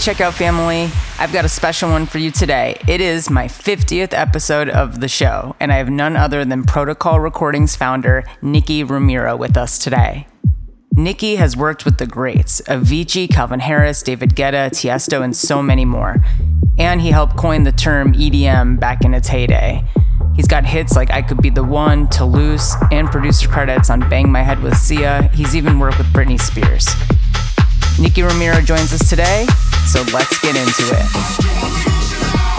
Checkout family, I've got a special one for you today. It is my 50th episode of the show, and I have none other than Protocol Recordings founder Nicky Romero with us today. Nicky has worked with the greats Avicii, Calvin Harris, David Guetta, Tiesto, and so many more. And he helped coin the term EDM back in its heyday. He's got hits like I Could Be the One, Toulouse, and producer credits on Bang My Head with Sia. He's even worked with Britney Spears. Nicky Romero joins us today, so let's get into it.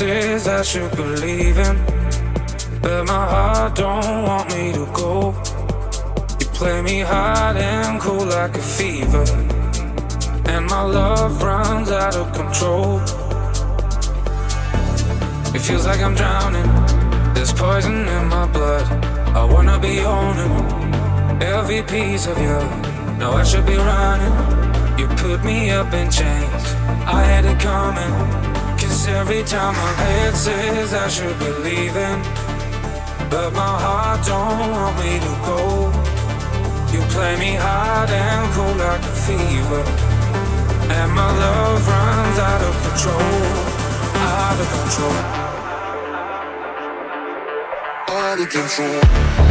Says I should believe in, but my heart don't want me to go. You play me hot and cool like a fever, and my love runs out of control. It feels like I'm drowning. There's poison in my blood. I wanna be owning every piece of you every time my head says I should be leaving, but my heart don't want me to go. You play me hard and cold like a fever, and my love runs out of control, out of control, out of control.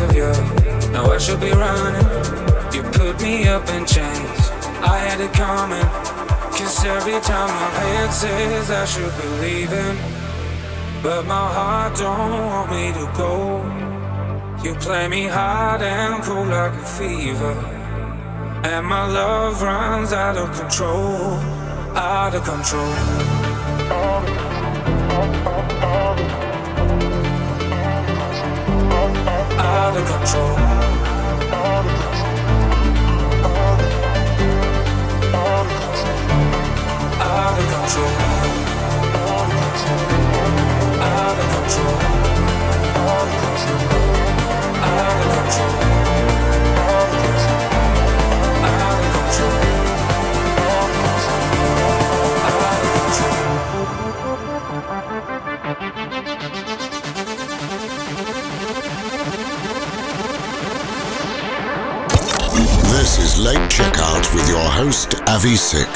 Now I should be running. You put me up in chains. I had it coming. Cause every time my head says I should be leaving. But my heart don't want me to go. You play me hard and cold like a fever. And my love runs out of control. Out of control. Out of control. out of control. Out of control. Out of control. Late Checkout with your host, Avi Sick.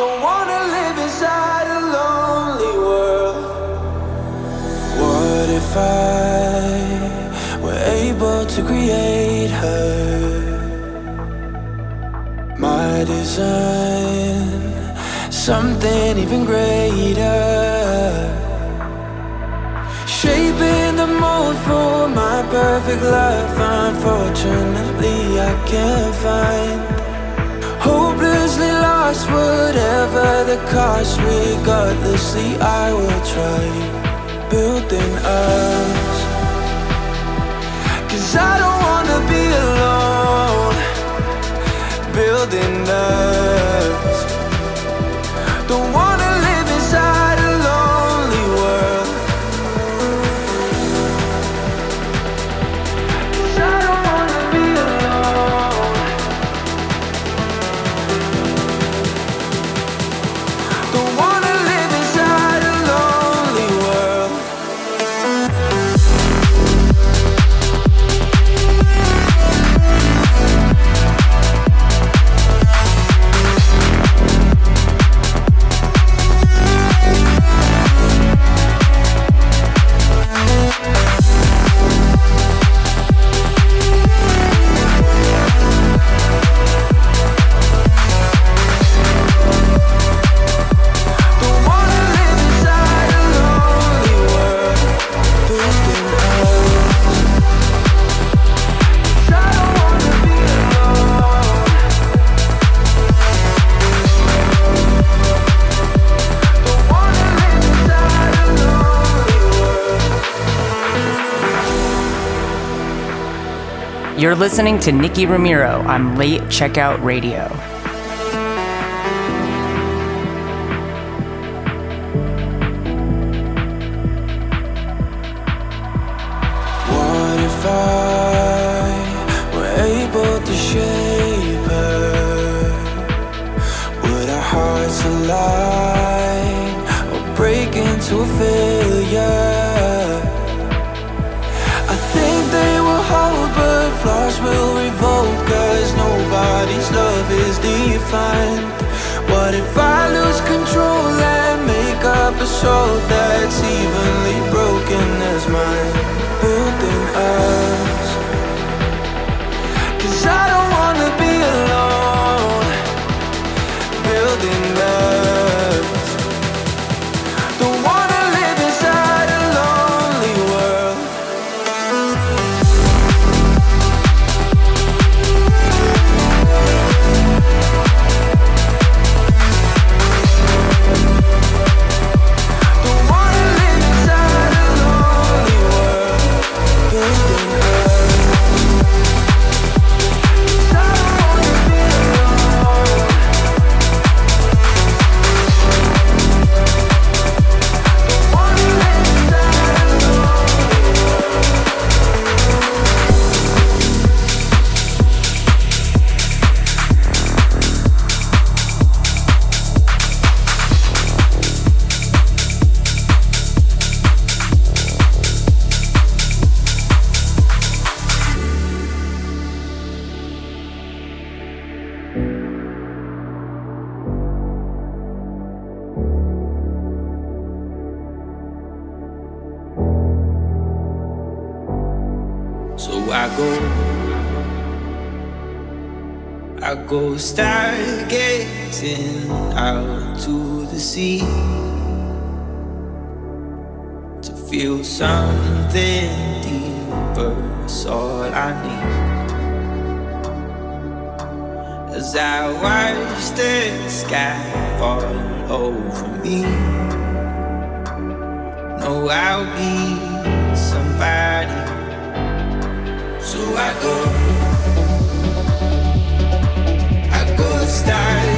Don't wanna live inside a lonely world. What if I were able to create her? My design, something even greater. Shaping the mold for my perfect life. Unfortunately, I can't find. Lost, whatever the cost. Regardlessly, I will try. Building us. Cause I don't wanna be alone. Building us. You're listening to Nicky Romero on Late Checkout Radio. Defined. What if I lose control and make up a soul that's evenly broken as mine? Go, I go stargazing out to the sea to feel something deeper. It's all I need. As I watch the sky fall over me, know I'll be somebody. So I go, I go stargazing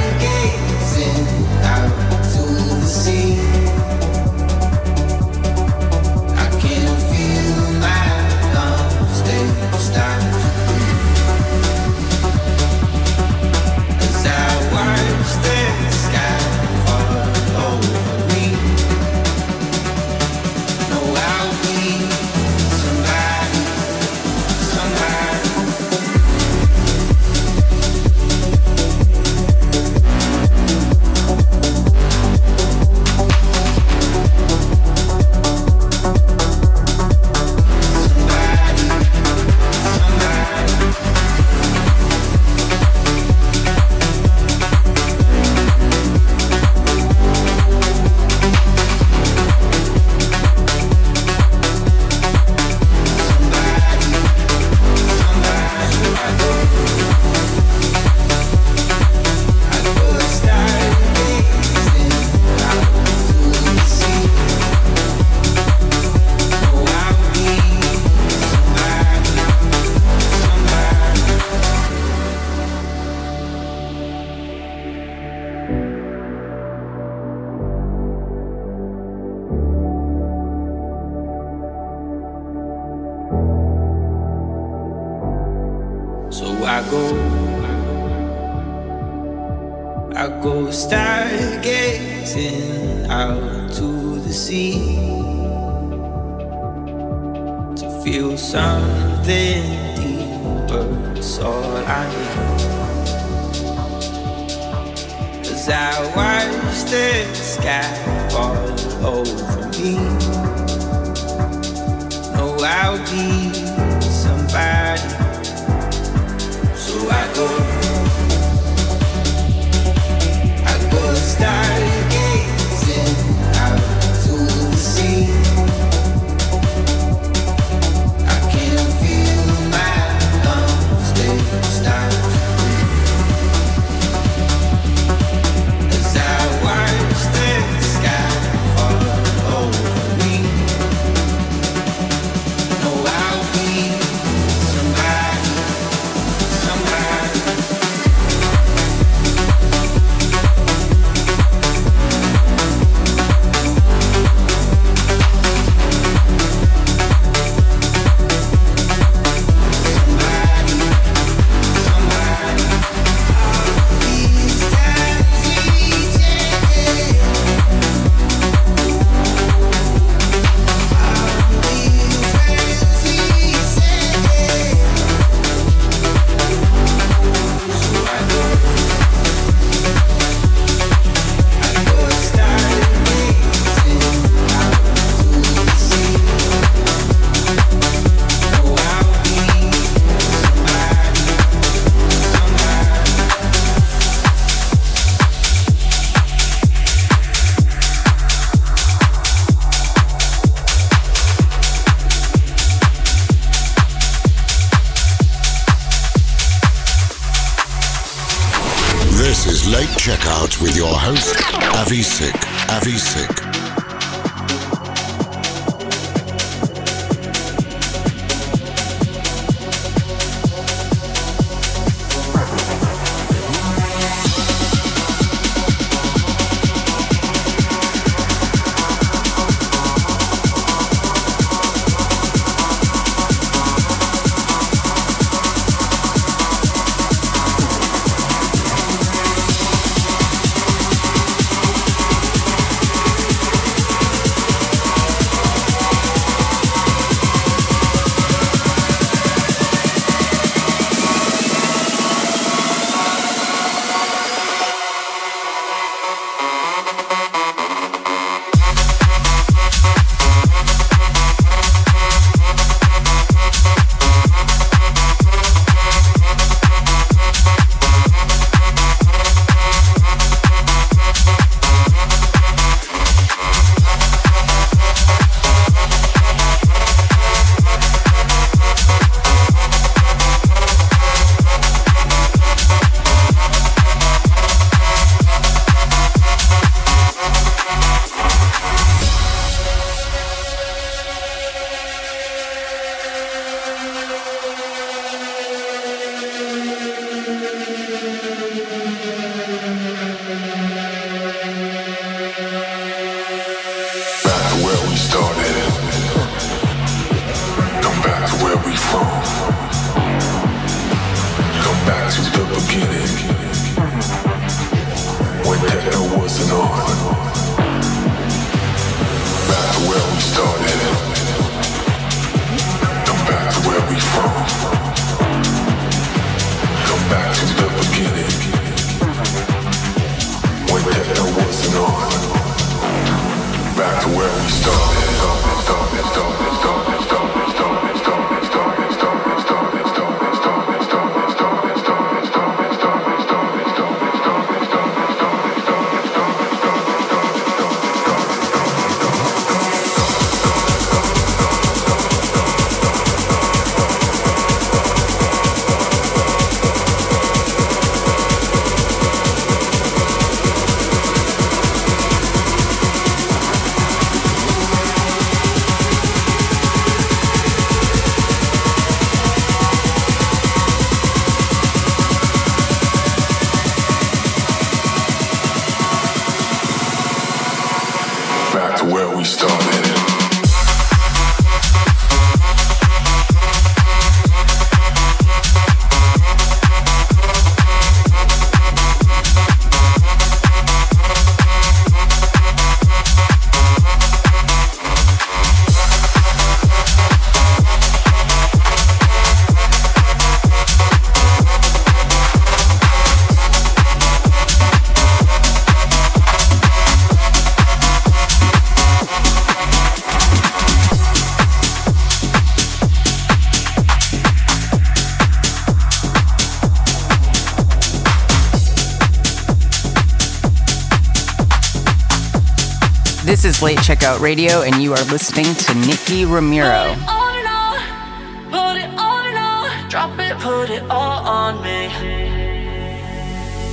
This is Late Checkout Radio, and you are listening to Nicky Romero. Put it on and on, put it on and on. Drop it, put it all on me.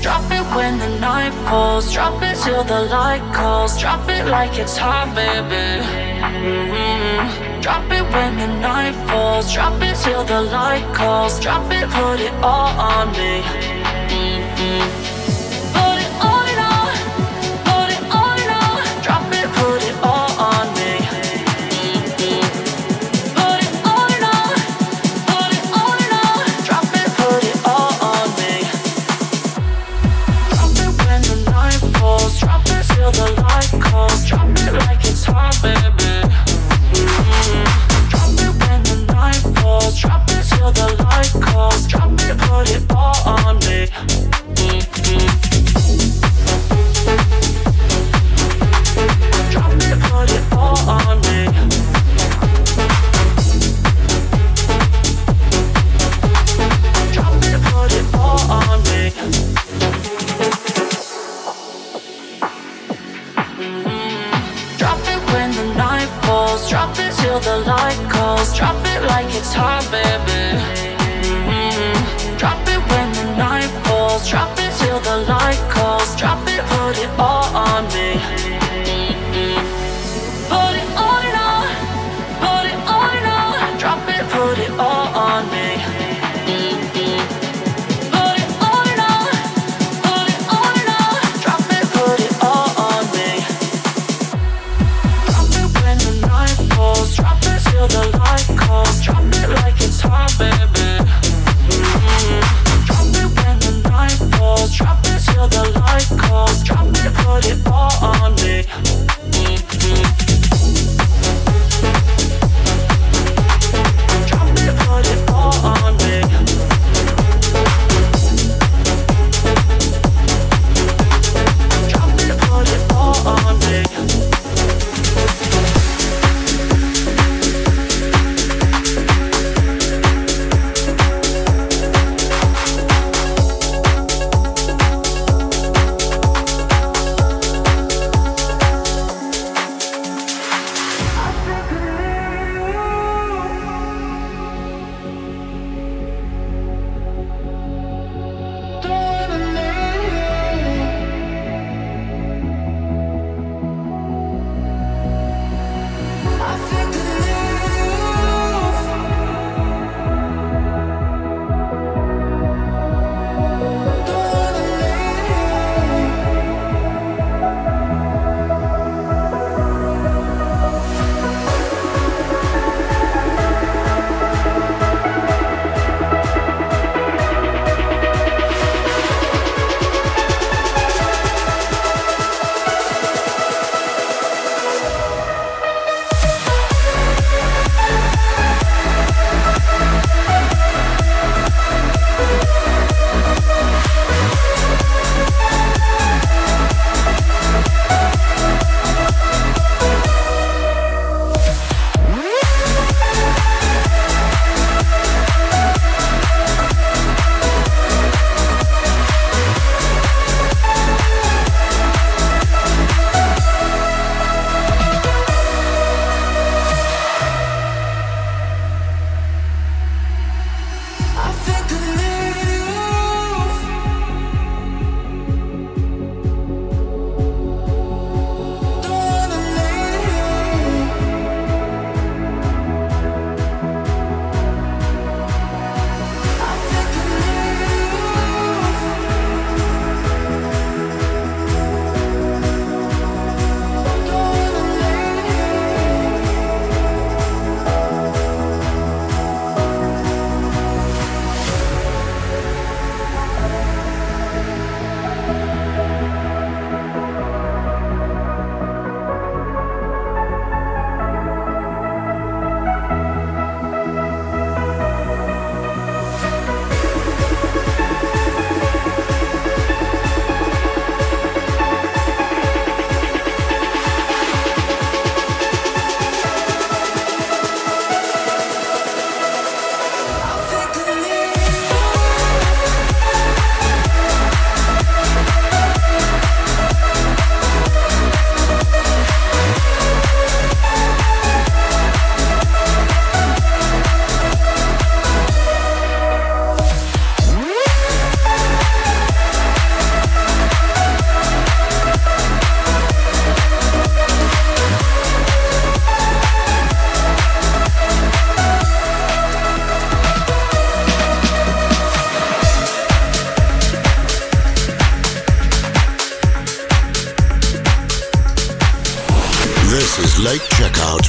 Drop it when the night falls. Drop it till the light calls. Drop it like it's hot, baby. Mm-hmm. Drop it when the night falls. Drop it till the light calls. Drop it, put it all on me.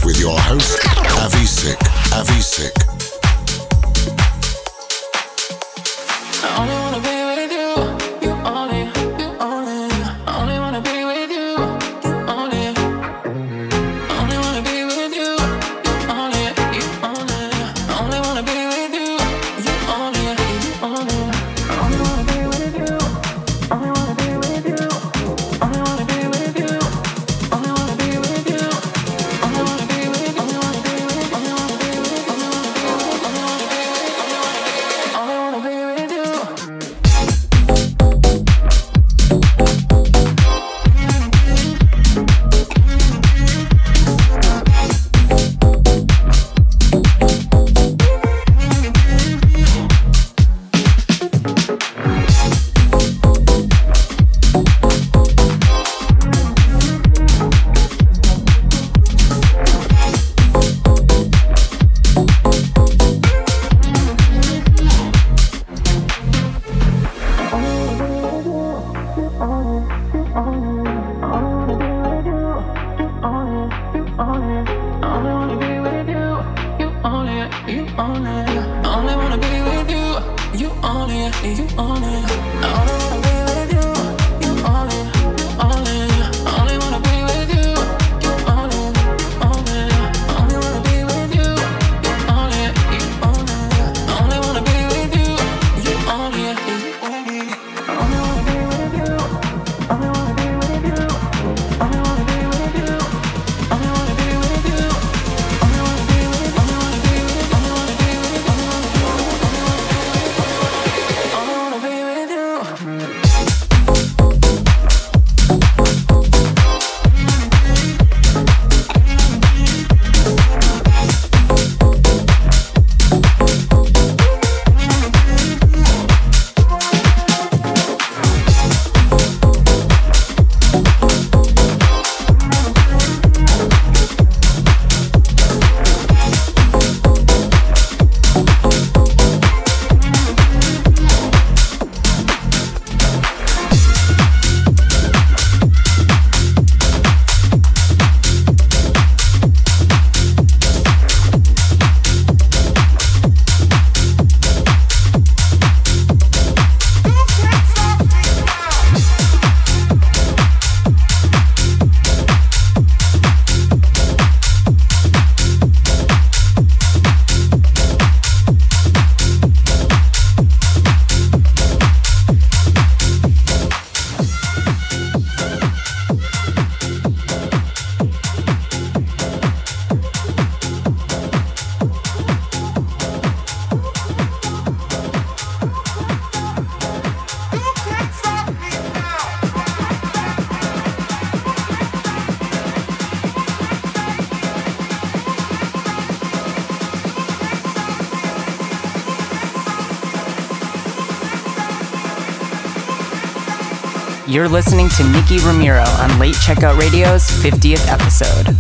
with your host, You're listening to Nicky Romero on Late Checkout Radio's 50th episode.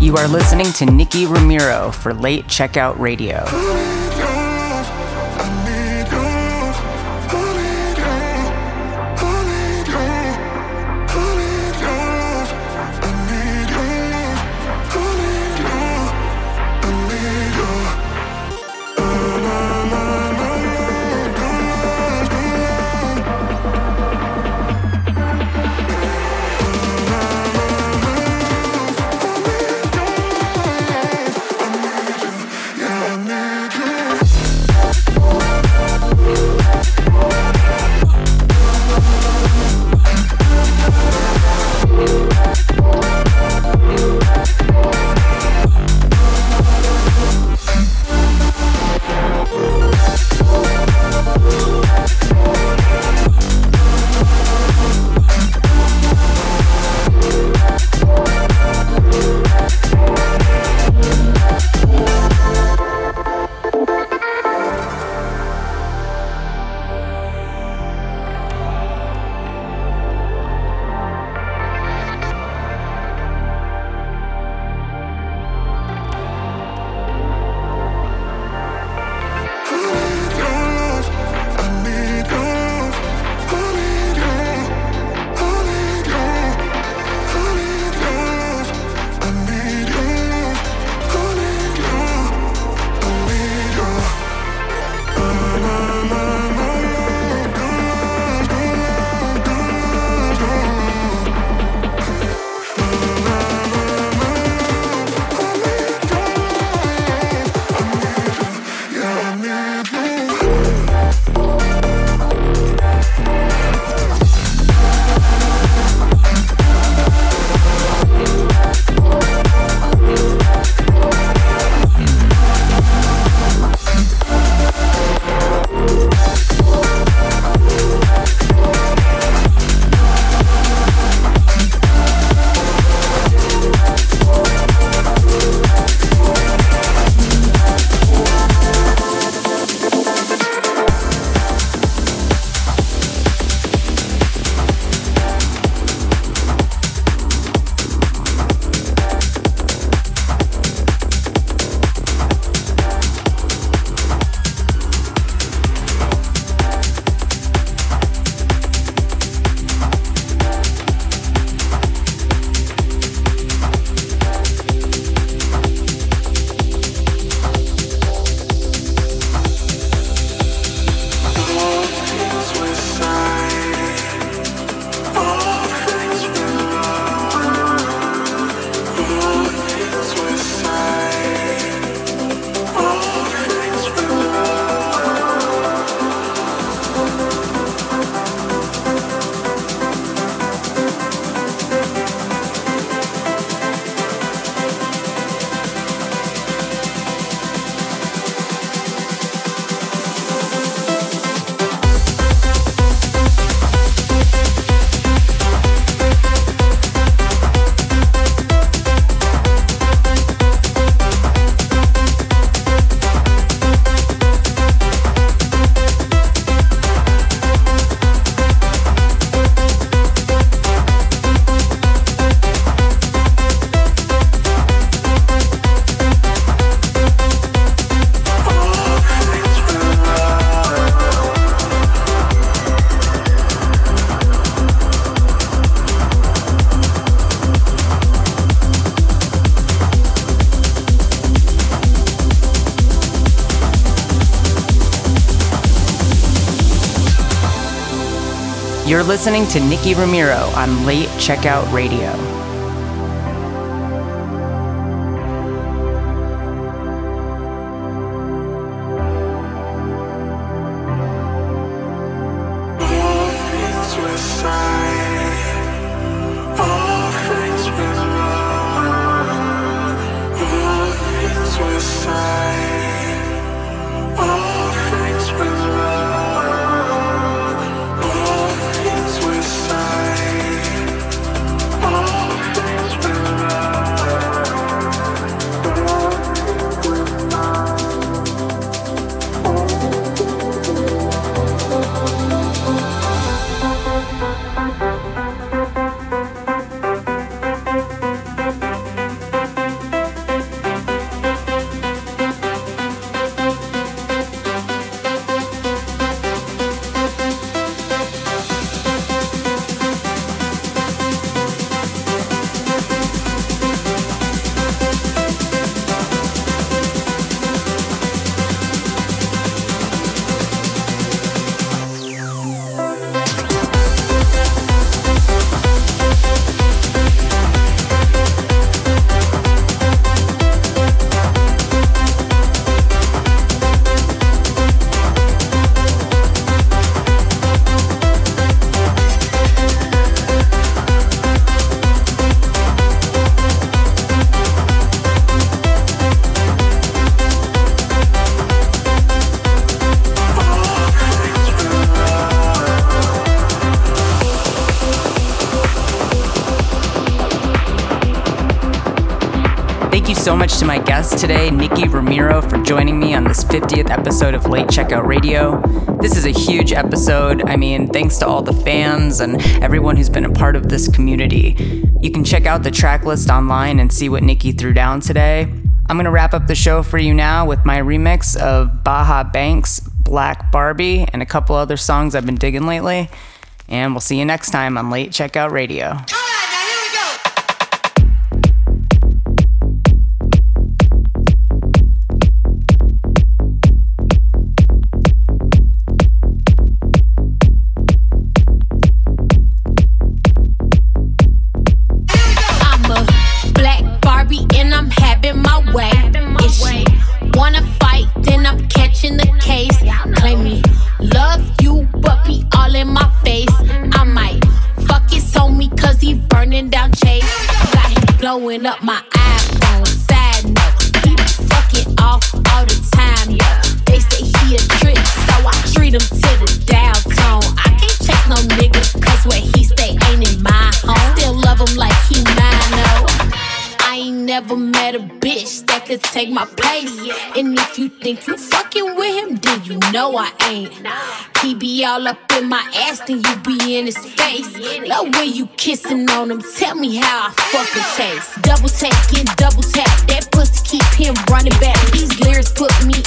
You are listening to Nicky Romero for Late Checkout Radio. You're listening to Nicky Romero on Late Checkout Radio. So much to my guest today, Nicky Romero, for joining me on this 50th episode of Late Checkout Radio. This is a huge episode. I mean, thanks to all the fans and everyone who's been a part of this community. You can check out the track list online and see what Nicky threw down today. I'm going to wrap up the show for you now with my remix of Baja Banks' Black Barbie and a couple other songs I've been digging lately. And we'll see you next time on Late Checkout Radio. Take my place. And if you think you fucking with him, then you know I ain't. He be all up in my ass, then you be in his face. Love when you kissing on him, tell me how I fucking taste. Double taking, double tap, that pussy keep him running back. These lyrics put me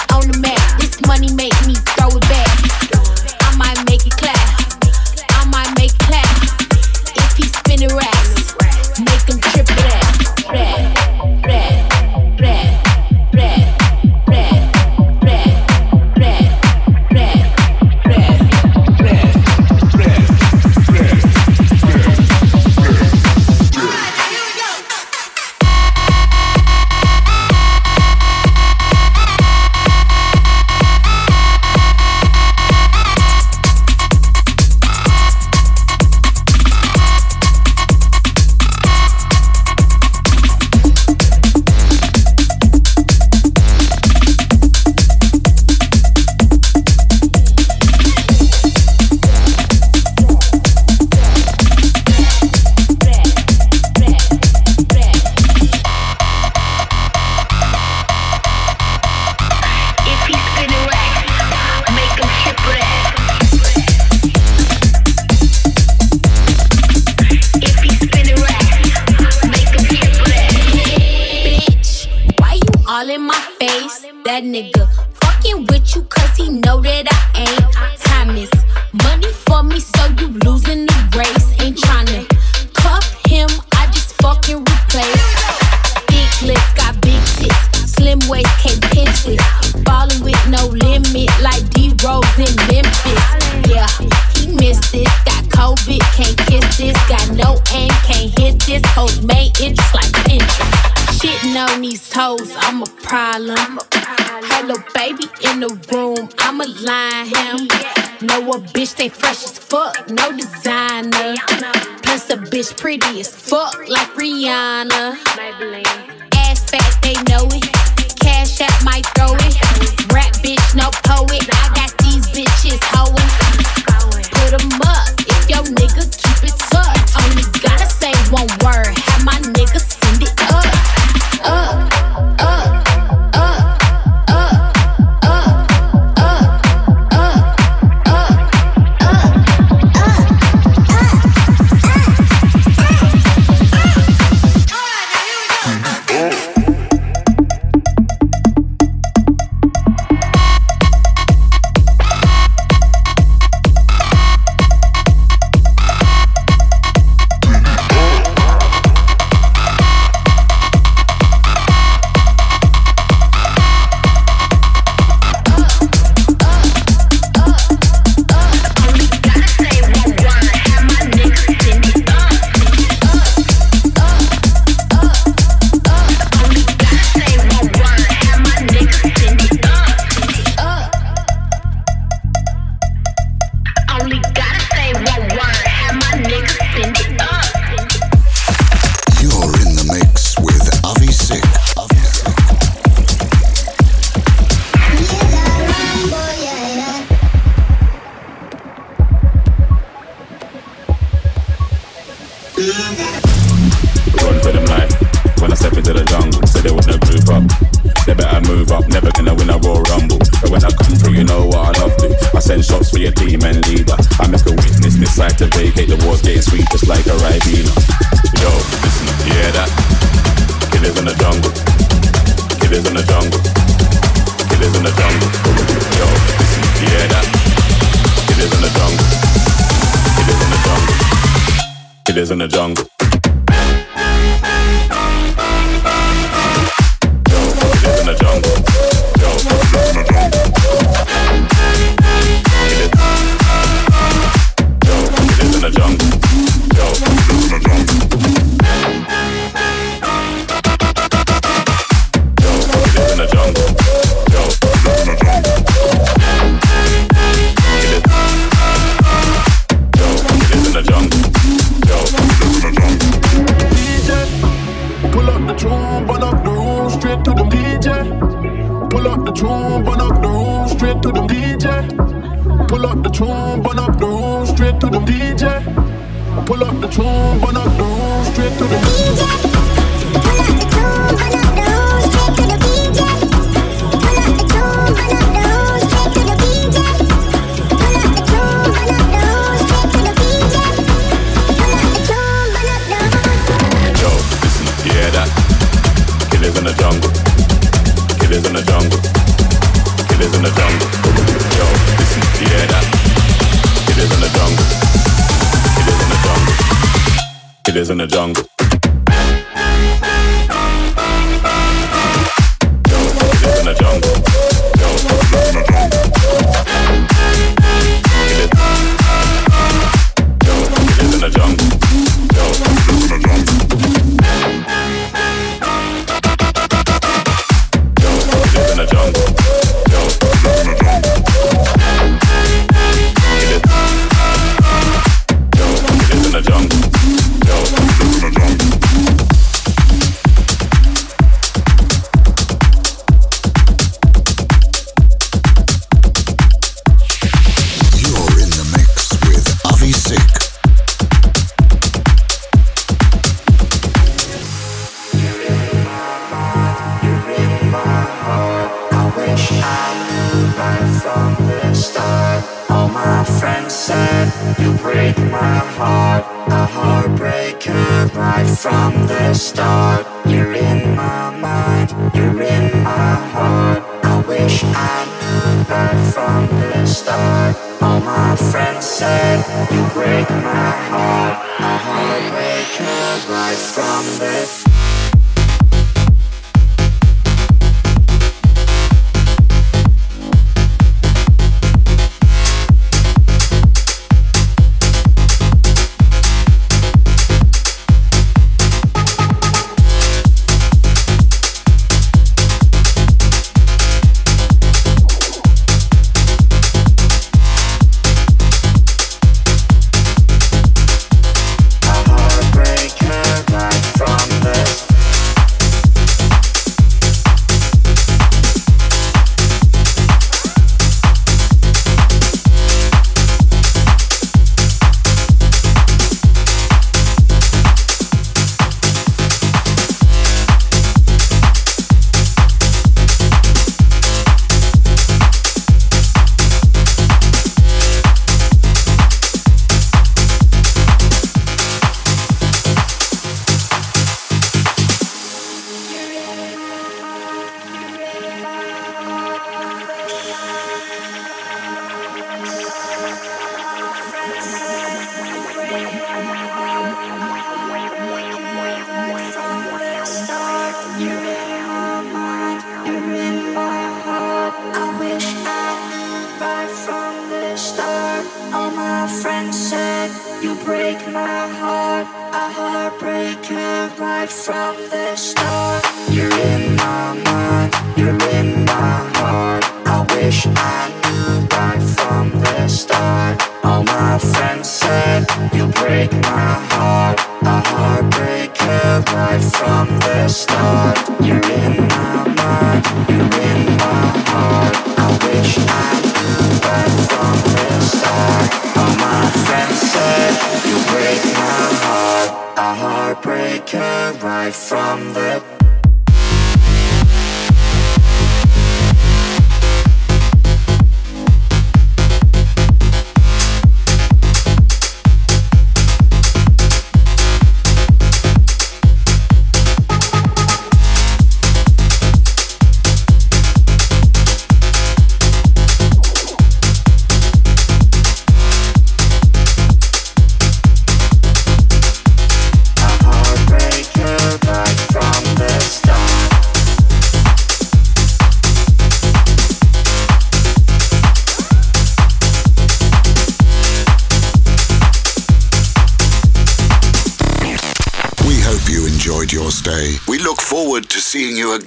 Know a bitch, they fresh as fuck, no designer. Plus a bitch pretty as fuck, like Rihanna. Ass fat, they know it. Cash app might throw it. Rap bitch, no poet. I got these bitches hoeing. Put 'em up if your nigga keep it tucked. Only gotta say one word, Killers in the jungle. In the jungle. In the jungle. Yo, that? In the jungle. In the jungle. In the jungle.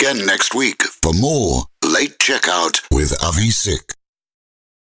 Again next week